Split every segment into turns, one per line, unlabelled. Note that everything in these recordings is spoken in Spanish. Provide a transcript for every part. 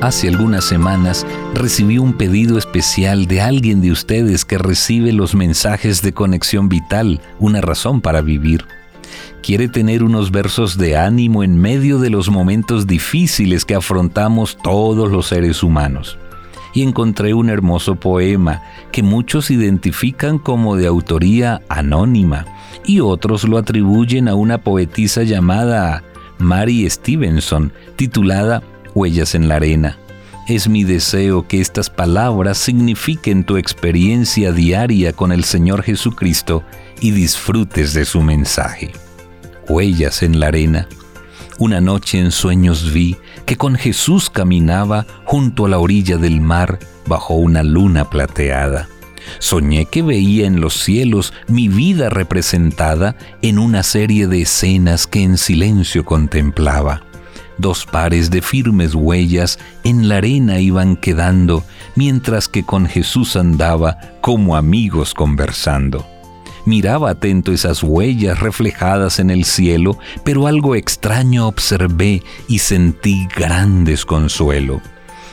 Hace algunas semanas recibí un pedido especial de alguien de ustedes que recibe los mensajes de conexión vital, una razón para vivir. Quiere tener unos versos de ánimo en medio de los momentos difíciles que afrontamos todos los seres humanos. Y encontré un hermoso poema que muchos identifican como de autoría anónima y otros lo atribuyen a una poetisa llamada Mary Stevenson, titulada Huellas en la arena. Es mi deseo que estas palabras signifiquen tu experiencia diaria con el Señor Jesucristo y disfrutes de su mensaje. Huellas en la arena. Una noche en sueños vi que con Jesús caminaba junto a la orilla del mar bajo una luna plateada. Soñé que veía en los cielos mi vida representada en una serie de escenas que en silencio contemplaba Dos pares de firmes huellas en la arena iban quedando, mientras que con Jesús andaba como amigos conversando. Miraba atento esas huellas reflejadas en el cielo, pero algo extraño observé y sentí gran desconsuelo.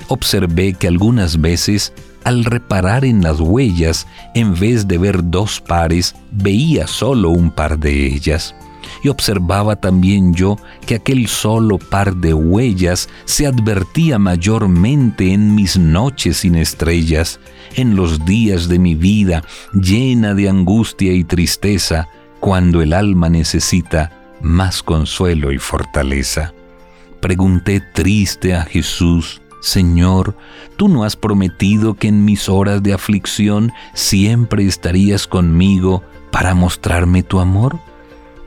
Observé que algunas veces, al reparar en las huellas, en vez de ver dos pares, veía solo un par de ellas observaba también yo que aquel solo par de huellas se advertía mayormente en mis noches sin estrellas, en los días de mi vida llena de angustia y tristeza, cuando el alma necesita más consuelo y fortaleza. Pregunté triste a Jesús, Señor, tú no has prometido que en mis horas de aflicción siempre estarías conmigo para mostrarme tu amor?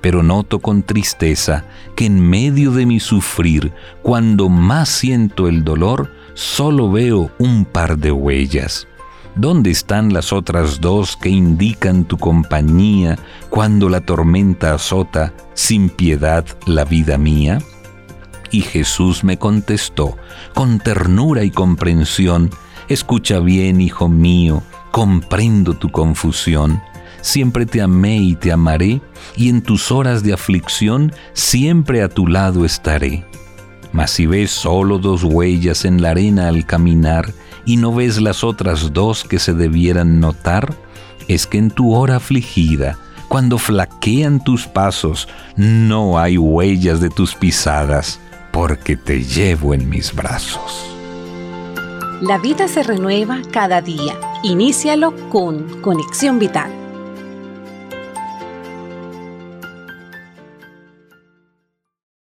Pero noto con tristeza que en medio de mi sufrir, cuando más siento el dolor, solo veo un par de huellas. ¿Dónde están las otras dos que indican tu compañía cuando la tormenta azota sin piedad la vida mía? Y Jesús me contestó con ternura y comprensión, Escucha bien, hijo mío, comprendo tu confusión siempre te amé y te amaré, y en tus horas de aflicción siempre a tu lado estaré. Mas si ves solo dos huellas en la arena al caminar, y no ves las otras dos que se debieran notar, es que en tu hora afligida, cuando flaquean tus pasos, no hay huellas de tus pisadas, porque te llevo en mis brazos.
La vida se renueva cada día. Inícialo con Conexión Vital.